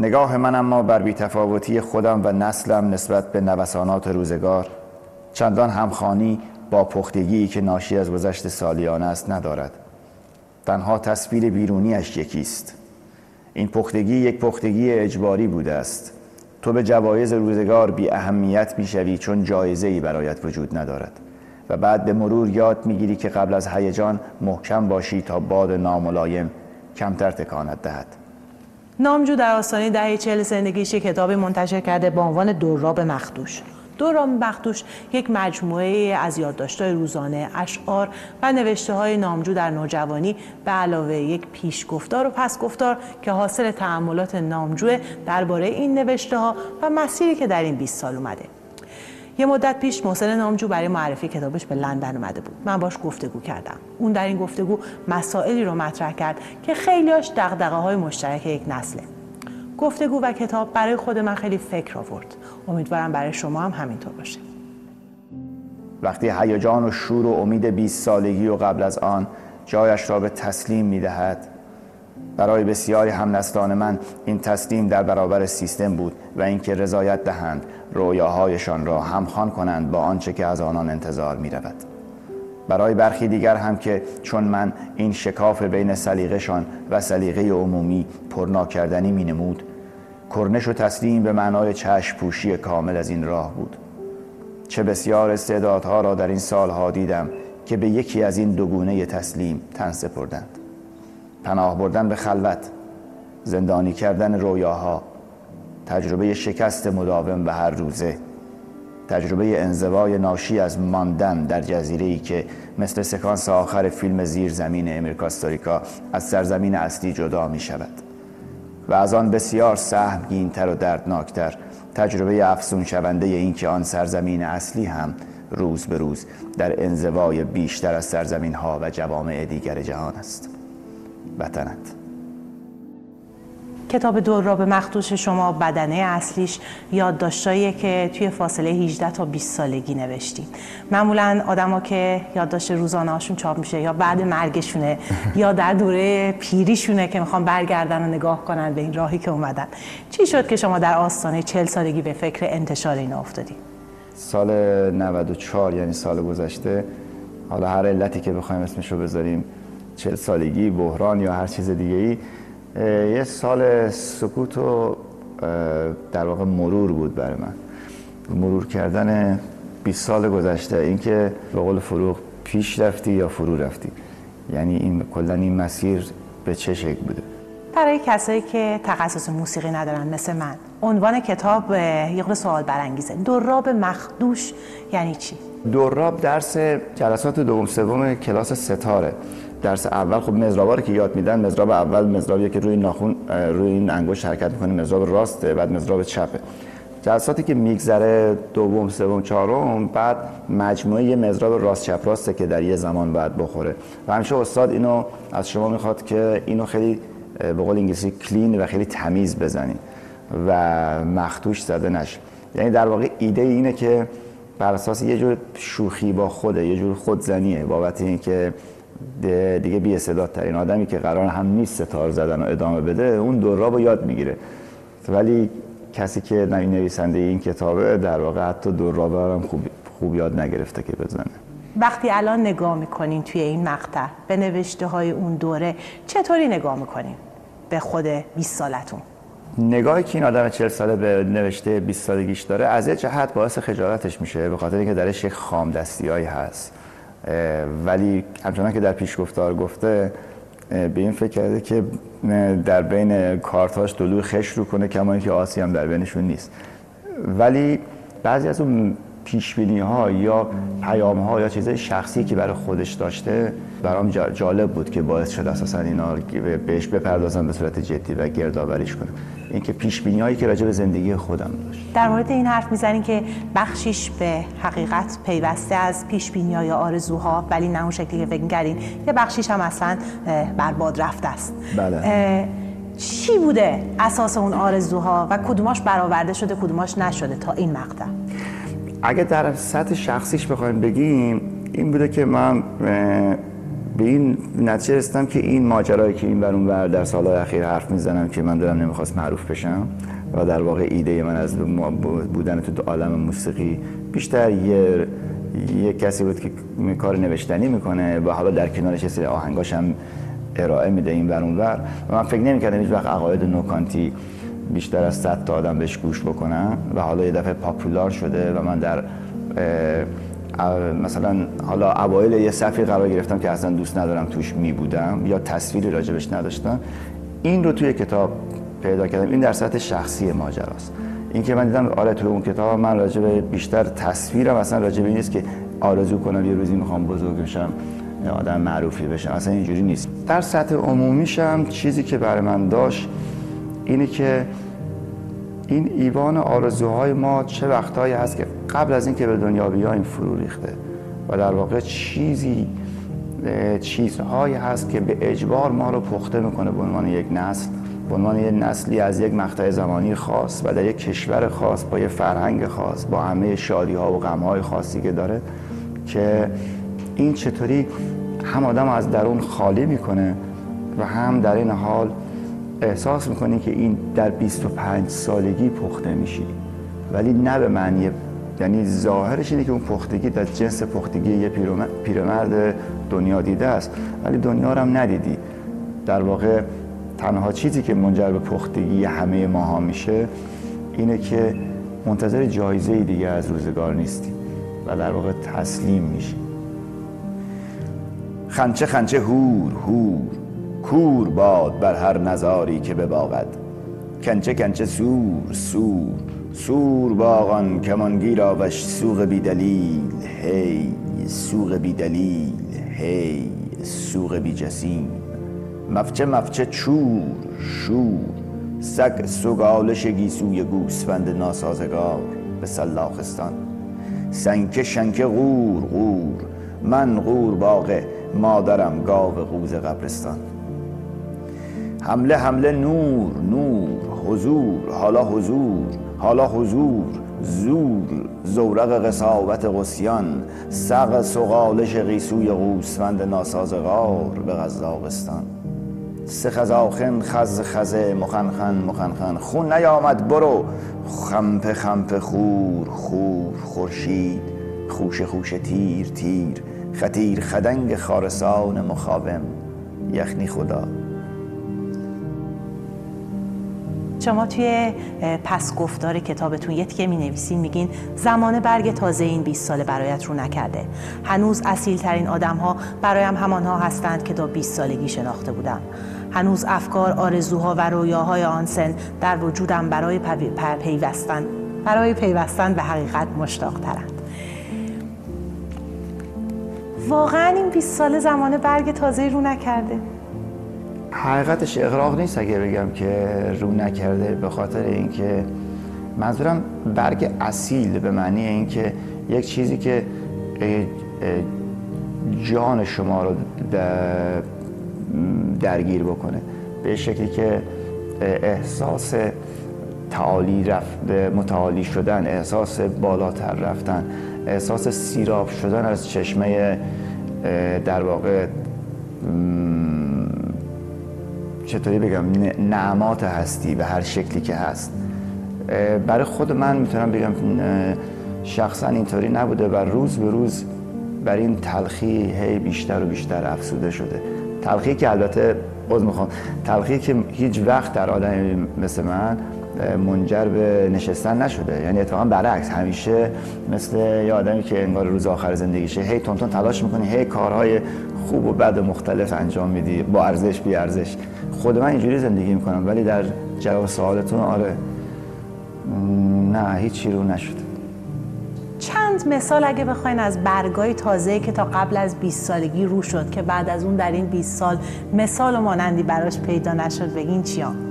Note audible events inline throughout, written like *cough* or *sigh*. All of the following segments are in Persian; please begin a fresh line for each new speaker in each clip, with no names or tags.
نگاه من اما بر بیتفاوتی خودم و نسلم نسبت به نوسانات روزگار. چندان همخانی با پختگی که ناشی از گذشت سالیان است ندارد. تنها تصویر بیرونیش یکیست. این پختگی یک پختگی اجباری بوده است. تو به جوایز روزگار بی اهمیت می‌شوی چون جایزه ای برایت وجود ندارد و بعد به مرور یاد می‌گیری که قبل از هیجان محکم باشی تا باد ناملایم کمتر تکانت دهد.
نامجو در آستانه دهه چهل زندگیش کتاب منتشر کرده با عنوان دوراب مخدوش دوراب مخدوش یک مجموعه از یادداشت‌های روزانه، اشعار و نوشته های نامجو در نوجوانی به علاوه یک پیشگفتار و پسگفتار که حاصل تعملات نامجو درباره این نوشته ها و مسیری که در این 20 سال اومده. یه مدت پیش محسن نامجو برای معرفی کتابش به لندن اومده بود. من باش گفتگو کردم. اون در این گفتگو مسائلی رو مطرح کرد که خیلیاش دقدقه های مشترک یک نسله. گفتگو و کتاب برای خود من خیلی فکر آورد. امیدوارم برای شما هم همینطور باشه.
وقتی هیجان و شور و امید 20 سالگی و قبل از آن جایش را به تسلیم می‌دهد برای بسیاری همنسلان من این تسلیم در برابر سیستم بود و اینکه رضایت دهند رویاهایشان را همخوان کنند با آنچه که از آنان انتظار می رود. برای برخی دیگر هم که چون من این شکاف بین سلیقهشان و سلیقه عمومی پرنا کردنی می نمود کرنش و تسلیم به معنای چشم پوشی کامل از این راه بود چه بسیار استعدادها را در این سالها دیدم که به یکی از این دوگونه تسلیم تن سپردند پناه بردن به خلوت زندانی کردن رویاها تجربه شکست مداوم و هر روزه تجربه انزوای ناشی از ماندن در جزیره ای که مثل سکانس آخر فیلم زیر زمین امریکاستوریکا از سرزمین اصلی جدا می شود و از آن بسیار سهمگینتر و دردناکتر تجربه افسون شونده این که آن سرزمین اصلی هم روز به روز در انزوای بیشتر از سرزمین ها و جوامع دیگر جهان است. وطنت.
کتاب دور را به مخدوش شما بدنه اصلیش یادداشتاییه که توی فاصله 18 تا 20 سالگی نوشتیم. معمولا آدما که یادداشت روزانه هاشون چاپ میشه یا بعد مرگشونه *laughs* یا در دوره پیریشونه که می‌خوان برگردن و نگاه کنن به این راهی که اومدن. چی شد که شما در آستانه 40 سالگی به فکر انتشار این افتادی؟
سال 94 یعنی سال گذشته حالا هر علتی که بخوایم اسمش رو بذاریم 40 سالگی بحران یا هر چیز دیگه ای یه سال سکوت و در واقع مرور بود برای من. مرور کردن 20 سال گذشته اینکه به قول فروغ پیش رفتی یا فرو رفتی؟ یعنی این کلا این مسیر به چه شکل بوده؟
برای کسایی که تخصص موسیقی ندارن مثل من عنوان کتاب یه سوال برانگیزه. دراب مخدوش یعنی چی؟
دراب درس جلسات دوم سوم کلاس ستاره. درس اول خب مزرابا که یاد میدن مزراب اول مزرابیه که روی ناخون روی این انگشت حرکت می‌کنه. مزراب راسته بعد مزراب چپه. جلساتی که میگذره دوم سوم چهارم بعد مجموعه مزراب راست چپ راسته که در یه زمان باید بخوره. و همیشه استاد اینو از شما می‌خواد که اینو خیلی به قول انگلیسی کلین و خیلی تمیز بزنید و مختوش زده نشه. یعنی در واقع ایده اینه که بر اساس یه جور شوخی با خوده یه جور خودزنیه بابت اینکه دیگه بی ترین آدمی که قرار هم نیست ستار زدن و ادامه بده اون دورا رو یاد می‌گیره. ولی کسی که نویسنده این کتابه در واقع حتی دورا هم خوب, خوب یاد نگرفته که بزنه.
وقتی الان نگاه می‌کنین توی این مقطع به نوشته های اون دوره چطوری نگاه می‌کنین به خود 20 سالتون؟
نگاهی که این آدم 40 ساله به نوشته 20 سالگیش داره از یه جهت باعث خجالتش میشه به خاطر اینکه درش یک خام دستیایی هست. ولی همچنان که در پیشگفتار گفته به این فکر کرده که در بین کارتاش دلو خش رو کنه کما اینکه آسی هم در بینشون نیست. ولی بعضی از اون پیش ها یا پیام ها یا چیزای شخصی که برای خودش داشته برام جالب بود که باعث شد اساسا اینا بهش بپردازم به صورت جدی و گردآوریش کنم اینکه پیش بینی هایی که راجع به زندگی خودم داشت.
در مورد این حرف می‌زنین که بخشیش به حقیقت پیوسته از پیش بینی های آرزوها ولی نه اون شکلی که فکر کردین یه بخشیش هم اصلا برباد رفته است.
بله.
چی بوده اساس اون آرزوها و کدوماش برآورده شده کدوماش نشده تا این مقطع؟
اگه در سطح شخصیش بخوایم بگیم این بوده که من به این نتیجه رسیدم که این ماجرایی که این برون بر در سالهای اخیر حرف می‌زنم که من دارم نمی‌خواست معروف بشم و در واقع ایده من از بودن تو عالم موسیقی بیشتر یه یه کسی بود که کار نوشتنی می‌کنه و حالا در کنارش یه سری آهنگاش هم ارائه میده این برون ور و من فکر نمی‌کردم هیچ وقت عقاید نوکانتی بیشتر از 100 تا آدم بهش گوش بکنم و حالا یه دفعه پاپولار شده و من در مثلا حالا اوایل یه صفی قرار گرفتم که اصلا دوست ندارم توش می بودم یا تصویری راجبش نداشتم. این رو توی کتاب پیدا کردم. این در سطح شخصی ماجراست. این که من دیدم آره توی اون کتاب من راجب بیشتر تصویرم. اصلا راجب نیست که آرزو کنم یه روزی می‌خوام بزرگ بشم آدم معروفی بشم. اصلا اینجوری نیست. در سطح عمومیشم چیزی که برای من داشت اینه که این ایوان آرزوهای ما چه وقتهایی هست که قبل از اینکه به دنیا بیایم فرو ریخته. و در واقع چیزی چیزهایی هست که به اجبار ما رو پخته می‌کنه به عنوان یک نسل. به عنوان یک نسلی از یک مقطع زمانی خاص و در یک کشور خاص با یک فرهنگ خاص با همه شادی ها و غم های خاصی که داره که این چطوری هم آدم از درون خالی می‌کنه و هم در این حال احساس می‌کنی که این در 25 سالگی پخته میشی. ولی نه به معنی یعنی ظاهرش اینه که اون پختگی در جنس پختگی یه پیرمرد دنیا دیده است. ولی دنیا رو هم ندیدی. در واقع تنها چیزی که منجر به پختگی همه ماها میشه اینه که منتظر جایزه دیگه از روزگار نیستی و در واقع تسلیم میشی. خنچه خنچه هور هور. کور باد بر هر نظاری که بباغد. کنچه کنچه سور سور. سور باغان کمانگیر آوش سوق بی دلیل هی سوق بی دلیل هی سوق بی جسیم مفچه مفچه چور شور سگ سگالش گیسوی گوسفند ناسازگار به سلاخستان. سنکه شنکه غور غور من غور باغه مادرم گاو قوز قبرستان. حمله حمله نور نور حضور حالا حضور. حالا حضور زور زورق قصاوت قسیان سق سقالش غیسوی قوسفند ناسازغار به غزاقستان سه خزاخن خز خزه مخنخن مخنخن خون نیامد برو. خمپ خمپ خور خور خورشید. خوش خوش تیر تیر. خطیر خدنگ خارسان مخاوم. یخنی خدا.
شما توی پس گفتار کتابتون یه تیکه می نویسین میگین زمان برگ تازه این 20 ساله برایت رو نکرده. هنوز اصیل ترین آدم ها برایم همانها هستند که تا 20 سالگی شناخته بودم. هنوز افکار آرزوها و رویاهای آن سن در وجودم برای پیوستن برای پیوستن به حقیقت مشتاق ترند واقعا این 20 ساله زمان برگ تازه رو نکرده.
حقیقتش اقراق نیست اگه بگم که رو نکرده به خاطر اینکه منظورم برگ اصیل به معنی اینکه یک چیزی که جان شما رو درگیر بکنه. به شکلی که احساس تعالی رفت متعالی شدن احساس بالاتر رفتن احساس سیراب شدن از چشمه در واقع چطوری بگم نعمات هستی به هر شکلی که هست. برای خود من می‌تونم بگم شخصا اینطوری نبوده و روز به روز بر این تلخی هی بیشتر و بیشتر افسوده شده. تلخی که البته باز می‌خوام تلخی که هیچ وقت در آدم مثل من منجر به نشستن نشده. یعنی اتفاقا برعکس همیشه مثل یه آدمی که انگار روز آخر زندگیشه هی تون تلاش می‌کنی هی کارهای خوب و بد و مختلف انجام میدی با ارزش بی ارزش. خود من اینجوری زندگی می‌کنم ولی در جواب سوالتون آره. نه هیچی رو نشده.
چند مثال اگه بخواین از برگای تازه که تا قبل از 20 سالگی رو شد که بعد از اون در این 20 سال مثال و مانندی براش پیدا نشد بگین چیان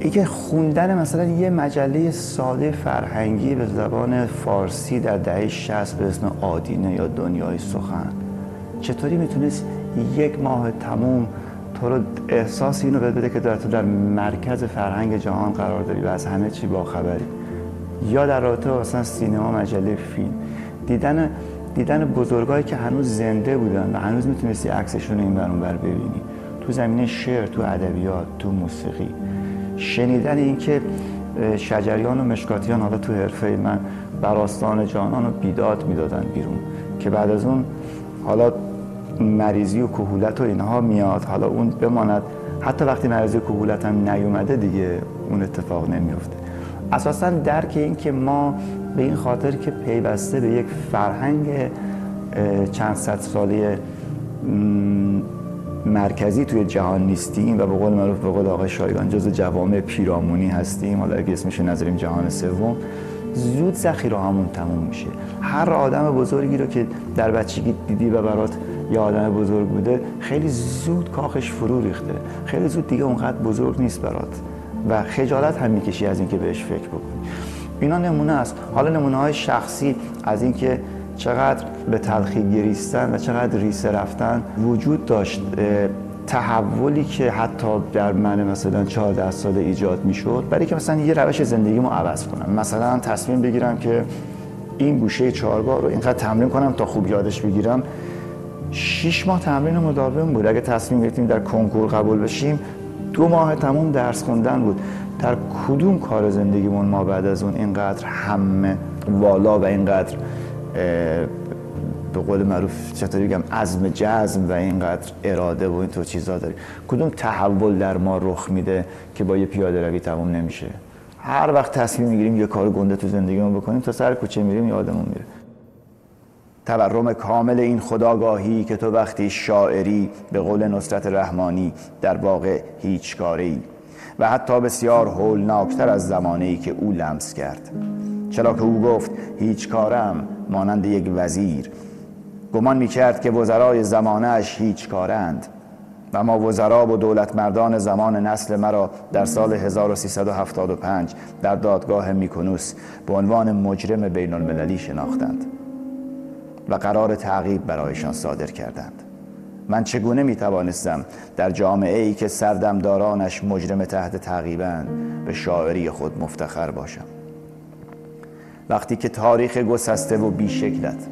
اینکه خوندن مثلا یه مجله ساده فرهنگی به زبان فارسی در دهه 60 به اسم آدینه یا دنیای سخن چطوری می‌تونست یک ماه تموم تو رو احساس اینو بده که در تو در مرکز فرهنگ جهان قرار داری و از همه چی باخبری؟ یا در رابطه مثلا سینما مجله فیلم. دیدن دیدن بزرگایی که هنوز زنده بودن و هنوز می‌تونستی عکسشون این بر بر ببینی. تو زمینه شعر تو ادبیات تو موسیقی. شنیدن اینکه شجریان و مشکاتیان حالا تو حرفه من براستان جانان و بیداد می‌دادن بیرون. که بعد از اون حالا مریضی و کهولت و اینها میاد. حالا اون بماند. حتی وقتی مریضی و کهولت هم نیومده دیگه اون اتفاق نمیفته اساسا درک این که ما به این خاطر که پیوسته به یک فرهنگ چند صد ساله مرکزی توی جهان نیستیم و به قول معروف به قول آقای شایگان جز جوامع پیرامونی هستیم. حالا اگه اسمش نظریم جهان سوم زود ذخیره همون تموم میشه. هر آدم بزرگی رو که در بچگی دیدی و برات یه آدم بزرگ بوده خیلی زود کاخش فرو ریخته. خیلی زود دیگه اونقدر بزرگ نیست برات. و خجالت هم می‌کشی از اینکه بهش فکر بکنی. اینا نمونه است. حالا نمونه های شخصی از اینکه چقدر به تلخی گریستن و چقدر ریسه رفتن وجود داشت تحولی که حتی در من مثلا 14 ساله ایجاد می‌شد برای که مثلا یه روش زندگیمو عوض کنم. مثلا تصمیم بگیرم که این گوشه چهارگاه رو اینقدر تمرین کنم تا خوب یادش بگیرم. شیش ماه تمرین مداوم بود. اگه تصمیم گرفتیم در کنکور قبول بشیم دو ماه تموم درس خوندن بود. در کدوم کار زندگیمون ما بعد از اون اینقدر همه والا و اینقدر به قول معروف چطوری بگم عزم جزم و اینقدر اراده و اینطور چیزا داریم کدوم تحول در ما رخ میده که با یه پیاده روی تموم نمیشه؟ هر وقت تصمیم می‌گیریم یه کار گنده تو زندگیمون بکنیم تا سر کوچه میریم یادمون میره. تورم کامل این خداگاهی که تو وقتی شاعری به قول نصرت رحمانی در واقع هیچ کاری و حتی بسیار هولناکتر از زمانه ای که او لمس کرد. چرا که او گفت هیچ کارم مانند یک وزیر. گمان می کرد که وزرای زمانش هیچ کارند. و ما وزرا و دولت مردان زمان نسل مرا در سال 1375 در دادگاه میکنوس به عنوان مجرم بین المللی شناختند و قرار تعقیب برایشان صادر کردند. من چگونه می توانستم در جامعه ای که سردمدارانش مجرم تحت تعقیبند به شاعری خود مفتخر باشم؟ وقتی که تاریخ گسسته و بیشکلت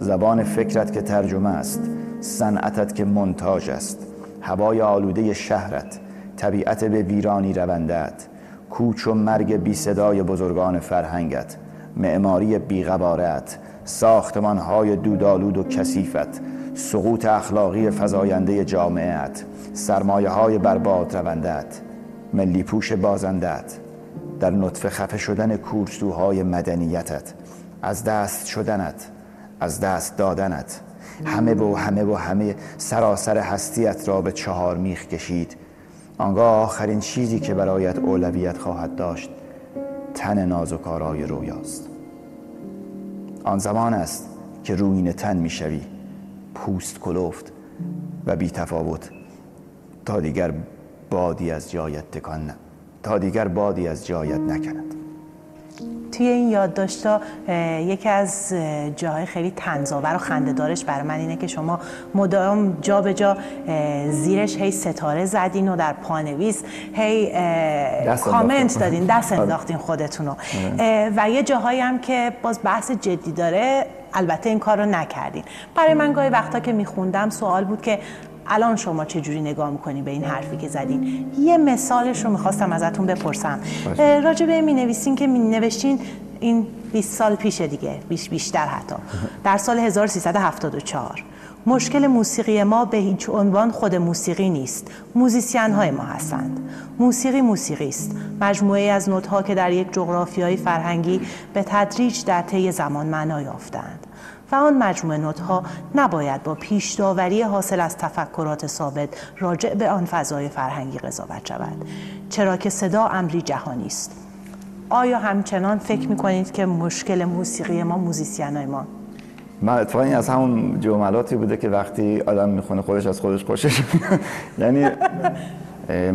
زبان فکرت که ترجمه است صنعتت که منتاج است هوای آلوده شهرت طبیعت به ویرانی روندت کوچ و مرگ بی صدای بزرگان فرهنگت معماری بیغبارت ساختمان های دودالود و کثیفت سقوط اخلاقی فزاینده جامعت سرمایه های برباد روندت ملی پوش بازندت در نطفه خفه شدن کورسوهای مدنیتت از دست شدنت از دست دادنت همه و همه و همه سراسر هستیت را به چهار میخ کشید. آنگاه آخرین چیزی که برایت اولویت خواهد داشت تن ناز و کارای رویاست. آن زمان است که روین تن می‌شوی پوست کلفت و بی تفاوت تا دیگر بادی از جایت تکان تا دیگر بادی از جایت نکند
توی این یادداشتا یکی از جاهای خیلی تنزاور و خندهدارش برای من اینه که شما مدام جا به جا زیرش هی ستاره زدین و در پانویس هی کامنت دادین دست آره. انداختین خودتونو آره. و یه جاهایی هم که باز بحث جدی داره البته این کار رو نکردین برای من گاهی وقتا که میخوندم سوال بود که الان شما چه جوری نگاه می‌کنی به این حرفی که زدین؟ یه مثالش رو می‌خواستم ازتون بپرسم. راجع به می نویسین که می نوشتین این 20 سال پیش دیگه بیش بیشتر حتی. در سال 1374 مشکل موسیقی ما به هیچ عنوان خود موسیقی نیست. موزیسین های ما هستند. موسیقی موسیقی است مجموعه از نوت ها که در یک جغرافیای فرهنگی به تدریج در طی زمان معنا یافتند. و آن نوت ها نباید با پیش داوری حاصل از تفکرات ثابت راجع به آن فضای فرهنگی قضاوت شود. چرا که صدا امری جهانی است. آیا همچنان فکر می‌کنید که مشکل موسیقی ما موزیسین ما؟
من اتفاقا این از همون جملاتی بوده که وقتی آدم می‌خونه خودش از خودش خوشش *laughs* یعنی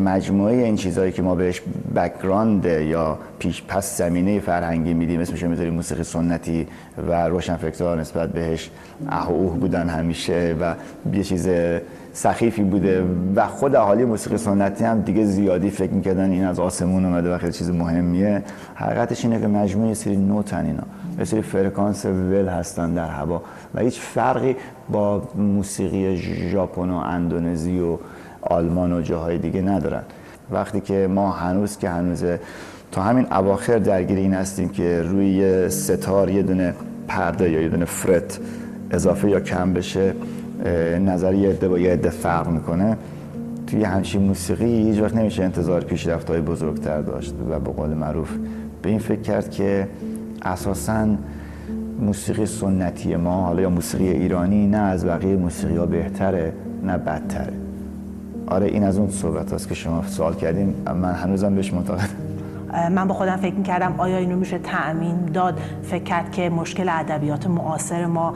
مجموعه این چیزهایی که ما بهش background یا پیش پس زمینه فرهنگی میدیم اسمش می‌ذاریم موسیقی سنتی و روشنفکرها نسبت بهش اه و اوه بودن همیشه و یه چیز سخیفی بوده و خود اهالی موسیقی سنتی هم دیگه زیادی فکر می‌کردن این از آسمون اومده و خیلی چیز مهمیه. حقیقتش اینه که مجموعه سری نتن اینا. یه سری فرکانس ول هستن در هوا و هیچ فرقی با موسیقی ژاپن و اندونزی و آلمان و جاهای دیگه ندارن. وقتی که ما هنوز که هنوز تا همین اواخر درگیر این هستیم که روی ستار یه دونه پرده یا یه دونه فرت اضافه یا کم بشه نظر یه عده با یه عده فرق می‌کنه. توی همچین موسیقی هیچ وقت نمیشه انتظار پیشرفت های بزرگتر داشت و به قول معروف به این فکر کرد که اساسا موسیقی سنتی ما حالا یا موسیقی ایرانی نه از بقیه موسیقی ها بهتره نه بدتره. آره این از اون صحبت هست که شما سوال کردین. من هنوزم بهش معتقدم.
من با خودم فکر کردم آیا اینو میشه تأمین داد فکر کرد که مشکل ادبیات معاصر ما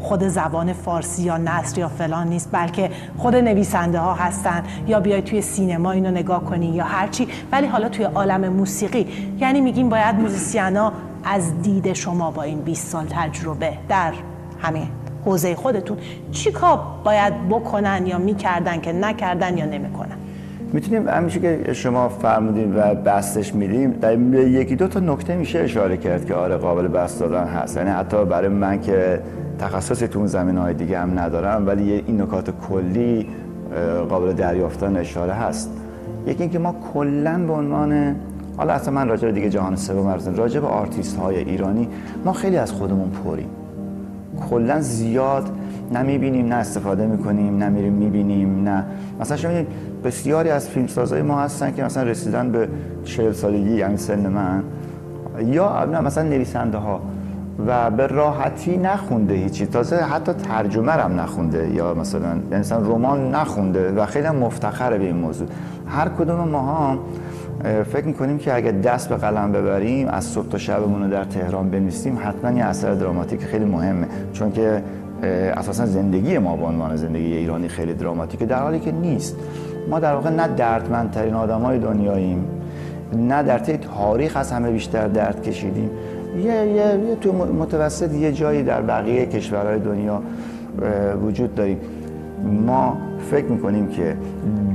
خود زبان فارسی یا نصر یا فلان نیست بلکه خود نویسنده ها هستن. یا بیای توی سینما اینو نگاه کنی یا هرچی ولی حالا توی عالم موسیقی یعنی میگیم باید موزیسیانا از دید شما با این 20 سال تجربه در همین حوزه خودتون چی کار باید بکنن یا می‌کردن که نکردن یا نمی‌کنن؟
می‌تونیم همیشه که شما فرمودین و بستش میدیم در یکی دو تا نکته میشه اشاره کرد که آره قابل بست دادن هست. یعنی حتی برای من که تخصصی تو اون زمین های دیگه هم ندارم ولی این نکات کلی قابل دریافتن اشاره هست. یکی اینکه ما کلا به عنوان حالا اصلا من راجع دیگه جهان سوم راجع به آرتیست های ایرانی ما خیلی از خودمون پریم. کلا زیاد نه می‌بینیم نه استفاده می‌کنیم نه میریم می‌بینیم نه. مثلا شما بسیاری از فیلمسازهای ما هستن که مثلا رسیدن به 40 سالگی یعنی سن من. یا نه مثلا نویسنده ها و به راحتی نخونده هیچی. تازه حتی ترجمه هم نخونده یا مثلا یعنی مثلا رمان نخونده و خیلی مفتخره به این موضوع. هر کدوم ما ها فکر می‌کنیم که اگر دست به قلم ببریم از صبح تا شبمون رو در تهران بنویسیم حتما یه اثر دراماتیک خیلی مهمه. چون که اساسا زندگی ما به عنوان زندگی ایرانی خیلی دراماتیکه در حالی که نیست. ما در واقع نه دردمندترین آدم های دنیاییم نه در طی تاریخ از همه بیشتر درد کشیدیم. یه, یه،, یه تو متوسط یه جایی در بقیه کشورهای دنیا وجود داریم. ما فکر می‌کنیم که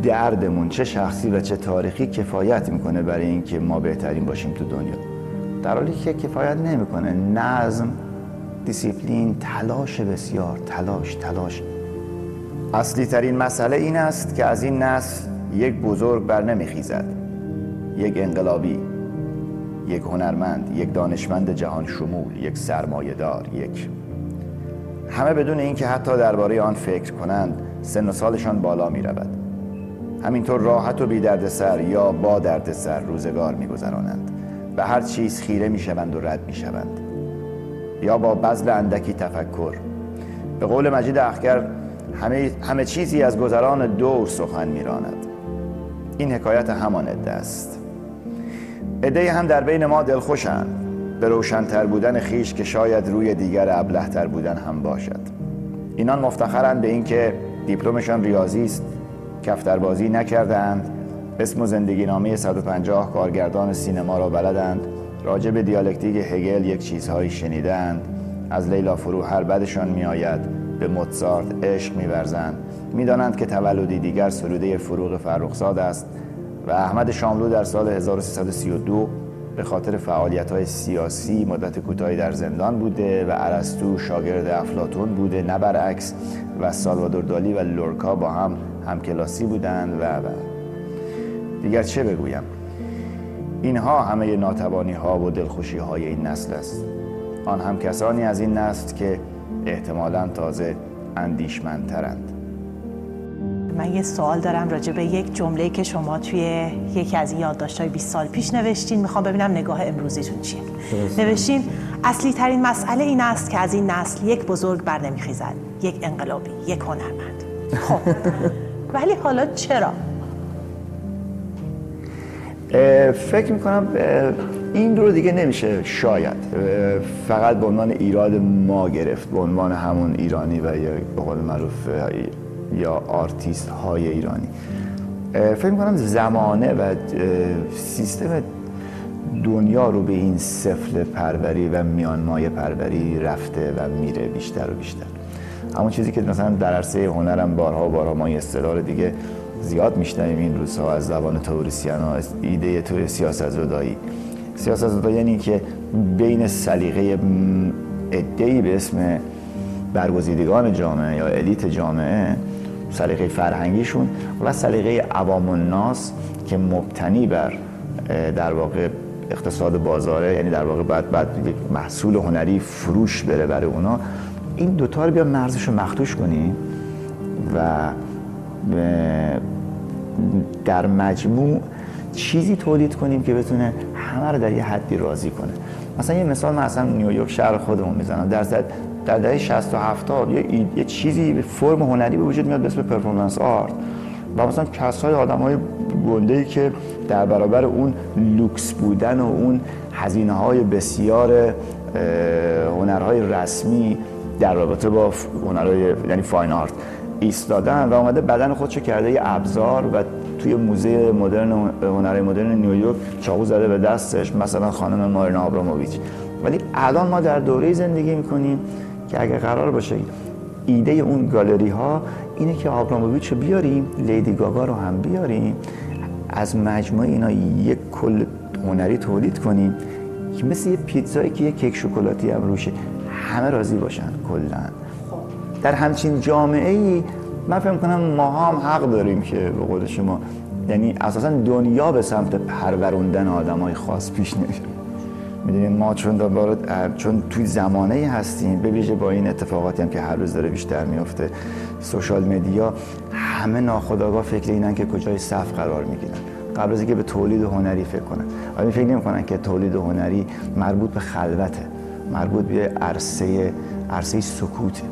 دردمون چه شخصی و چه تاریخی کفایت می‌کنه برای اینکه ما بهترین باشیم تو دنیا. در حالی که کفایت نمی‌کنه. نظم دیسیپلین تلاش بسیار تلاش تلاش. اصلی ترین مسئله این است که از این نسل یک بزرگ بر نمیخیزد. یک انقلابی یک هنرمند یک دانشمند جهان شمول یک سرمایهدار یک همه بدون اینکه حتی درباره آن فکر کنند سن و سالشان بالا می رود همینطور راحت و بی سر یا با سر روزگار می گذرانند به هر چیز خیره می شوند و رد می شوند یا با بذل اندکی تفکر. به قول مجید اخگر همه, همه چیزی از گذران دور سخن میراند. این حکایت همان عده است. عده هم در بین ما دلخوشند. به روشنتر بودن خیش که شاید روی دیگر ابلهتر بودن هم باشد. اینان مفتخرند به اینکه دیپلمشان ریاضی است کفتربازی نکردند اسم و زندگی نامه 150 کارگردان سینما را بلدند راجع به دیالکتیک هگل یک چیزهایی شنیدند از لیلا فرو هر بدشان میآید به موتسارت عشق میورزند. می‌دانند که تولدی دیگر سروده فروغ فرخزاد است و احمد شاملو در سال 1332 به خاطر فعالیت های سیاسی مدت کوتاهی در زندان بوده و ارسطو شاگرد افلاتون بوده نه برعکس. و سالوادور دالی و لورکا با هم همکلاسی بودند و, و. دیگر چه بگویم؟ اینها همه ناتوانی ها و دلخوشی های این نسل است. آن هم کسانی از این نسل که احتمالا تازه اندیشمندترند.
من یه سوال دارم راجع به یک جمله که شما توی یکی از این یادداشت‌های 20 سال پیش نوشتین. می‌خوام ببینم نگاه امروزیتون چیه. نوشتین اصلی ترین مسئله این است که از این نسل یک بزرگ بر نمیخیزد یک انقلابی یک هنرمند. خب. *laughs* ولی حالا چرا؟
فکر می‌کنم این رو دیگه نمیشه شاید. فقط به عنوان ایراد ما گرفت به عنوان همون ایرانی و یا به قول معروف یا آرتیست های ایرانی فکر می‌کنم زمانه و سیستم دنیا رو به این سفل پروری و میانمای پروری رفته و میره بیشتر و بیشتر. همون چیزی که مثلا در عرصه هنرم بارها و بارها ما استدار دیگه زیاد میشنویم این روزها از زبان توریسیان ها ایده تو سیاست زدایی سیاست زدایی یعنی که بین سلیقه ادهی به اسم برگزیدگان جامعه یا الیت جامعه سلیقه فرهنگیشون و سلیقه عوام الناس که مبتنی بر در واقع اقتصاد بازاره یعنی در واقع بعد بعد محصول هنری فروش بره برای اونا این دوتا رو بیا مرزش رو مختوش کنیم و در مجموع چیزی تولید کنیم که بتونه همه رو در یه حدی راضی کنه. مثلا یه مثال من اصلا نیویورک شهر خودمون می‌زنم. در در دهه 60 و 70 یه, یه چیزی فرم هنری به وجود میاد به اسم performance art. و مثلا کسای آدم های گنده ای که در برابر اون لوکس بودن و اون هزینه های بسیار هنرهای رسمی در رابطه با هنرهای یعنی fine art ایستادن و آمده بدن خودشو کرده؟ یه ابزار و توی موزه مدرن هنرهای مدرن نیویورک چاقو زده به دستش مثلا خانم مارینا آبراموویچ ولی الان ما در دوره زندگی می‌کنیم که اگر قرار باشه ایده اون گالری ها اینه که آبراموویچ رو بیاریم لیدی گاگا رو هم بیاریم از مجموعه اینا یک کل هنری تولید کنیم که مثل یه پیتزایی که یه کیک شکلاتی هم روشه همه راضی باشن کلا. در همچین جامعه ای من فکر کنم ما هم حق داریم که به قول شما یعنی اساسا دنیا به سمت پروروندن آدمای خاص پیش نمیره. می‌دونیم ما چون دوباره چون توی زمانه هستیم به ویژه با این اتفاقاتی هم که هر روز داره بیشتر میفته سوشال مدیا همه ناخودآگاه فکر اینن که کجای صف قرار می‌گیرن. قبل از اینکه به تولید هنری فکر کنن. آیا فکر نمی‌کنن که تولید هنری مربوط به خلوته مربوط به عرصه عرصه سکوته.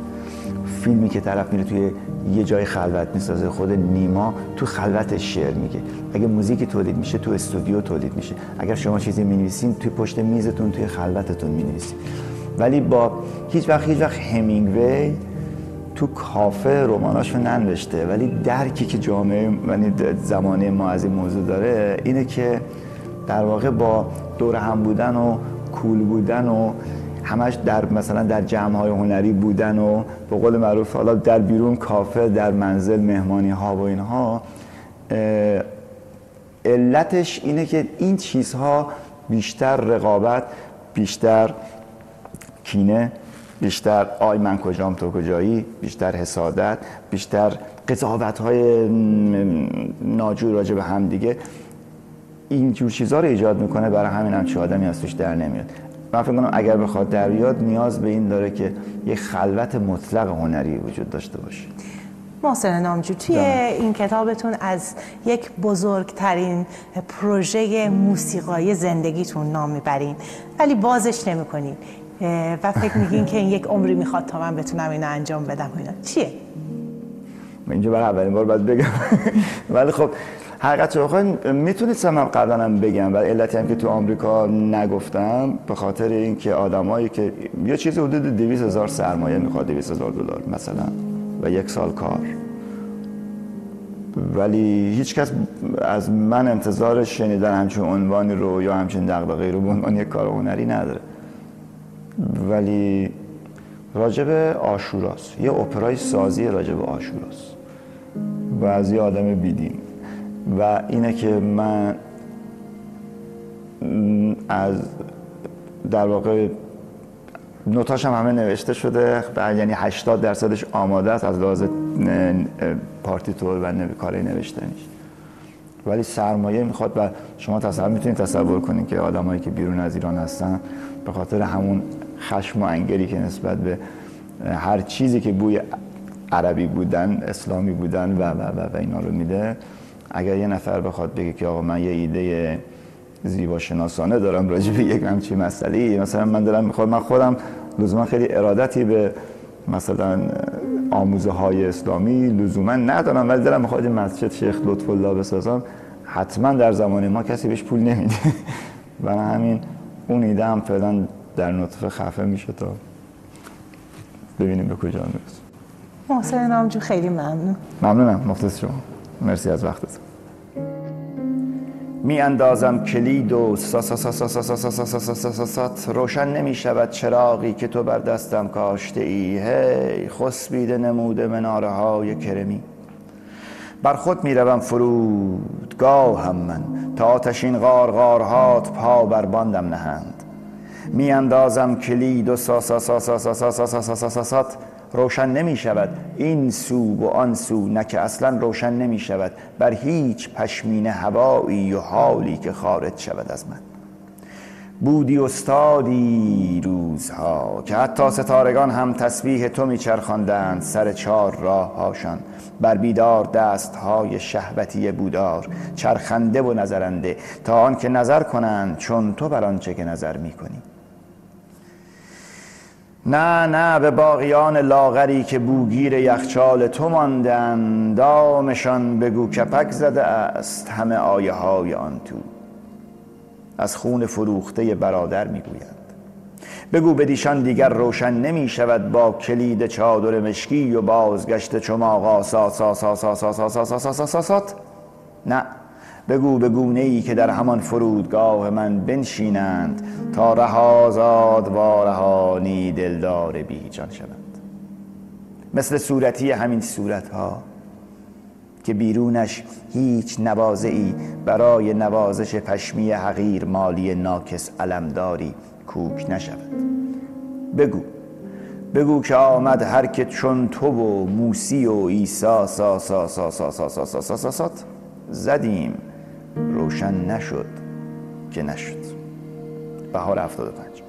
فیلمی که طرف میره توی یه جای خلوت می‌سازه خود نیما تو خلوتش شعر میگه. اگه موزیکی تولید میشه تو استودیو تولید میشه. اگر شما چیزی می‌نویسین توی پشت میزتون توی خلوتتون می‌نویسین. ولی با هیچ وقت هیچ وقت همینگوی تو کافه رماناشو ننوشته. ولی درکی که جامعه یعنی زمانه ما از این موضوع داره اینه که در واقع با دور هم بودن و کول بودن و همش در مثلا در جمع های هنری بودن و به قول معروف حالا در بیرون کافه در منزل مهمانی ها و اینها علتش اینه که این چیزها بیشتر رقابت بیشتر کینه بیشتر آی من کجام تو کجایی بیشتر حسادت بیشتر قضاوت های ناجور راجع به هم دیگه اینجور چیزها رو ایجاد می‌کنه برای همین هم چه آدمی از توش در نمیاد. من فکر کنم اگر بخواد در بیاد نیاز به این داره که یک خلوت مطلق هنری وجود داشته باشه.
محسن نامجو توی این کتابتون از یک بزرگترین پروژه موسیقایی زندگیتون نام می‌برین ولی بازش نمی‌کنین. و فکر میگین که این یک عمری می‌خواد تا من بتونم اینو انجام بدم اینا. چیه؟
اینجا برای اولین بار باید بگم. *laughs* ولی خب حقیقت رو می‌تونید من قبلا هم بگم و علتی هم که تو آمریکا نگفتم به خاطر اینکه آدمایی که یه چیزی حدود 200 هزار سرمایه می‌خواد 200 هزار دلار مثلا و یک سال کار. ولی هیچ کس از من انتظار شنیدن همچون عنوانی رو یا همچین دغدغه‌ای رو به عنوان یک کار هنری نداره. ولی راجب آشوراست. یه اپرای سازی راجب آشوراست. و از یه آدم بیدین. و اینه که من از در واقع نوتاش هم همه نوشته شده یعنی 80 درصدش آماده است از لحاظ پارتیتور و. کاری نوشتنیش ولی سرمایه می‌خواد و شما تصور می‌تونید تصور کنید که آدمایی که بیرون از ایران هستن به خاطر همون خشم و انگری که نسبت به هر چیزی که بوی عربی بودن اسلامی بودن و و و, و اینا رو میده اگر یه نفر بخواد بگه که آقا من یه ایده زیبا شناسانه دارم راجع به یک همچین مسئله مثلا من دارم می‌خوام من خودم لزوما خیلی ارادتی به مثلا آموزه های اسلامی لزوما ندارم ولی دارم می‌خواد مسجد شیخ لطف الله بسازم حتما در زمان ما کسی بهش پول نمیده. *laughs* برای همین اون ایده هم فعلا در نطفه خفه میشه تا ببینیم به کجا می‌رسه.
محسن نامجو خیلی ممنون.
ممنونم مختص شما. مرسی از وقتتون می اندازم کلید و روشن نمی شود چراغی که تو بر دستم کاشته ای هی خسبیده نموده مناره های کرمی بر خود می روم فرودگاه هم من تا آتشین پا بر باندم نهند می اندازم کلید و سات روشن نمی شود این سو و آن سو نه که اصلا روشن نمی شود بر هیچ پشمین هوایی و حالی که خارج شود از من. بودی استادی روزها که حتی ستارگان هم تسبیح تو میچرخاندند سر چار راه هاشان بر بیدار دست های شهوتی بودار چرخنده و نظرنده تا آن که نظر کنند چون تو بر آنچه که نظر می‌کنی. نه نه به باقیان لاغری که بوگیر یخچال تو ماندن دامشان بگو کپک زده است همه آیه های آن تو از خون فروخته برادر می‌گویند بگو بدیشان دیگر روشن نمی شود با کلید چادر مشکی و بازگشت چماق آسات نه بگو به گونه ای که در همان فرودگاه من بنشینند تا رهازاد و رهانی دلدار بیجان شوند مثل صورتی همین صورت ها که بیرونش هیچ نوازعی برای نوازش پشمی حقیر مالی ناکس علمداری کوک نشود بگو بگو که آمد هر که چون تو و موسی و سا سا سا سا سا سا سا سا سا زدیم روشن نشد که نشد. بهار 75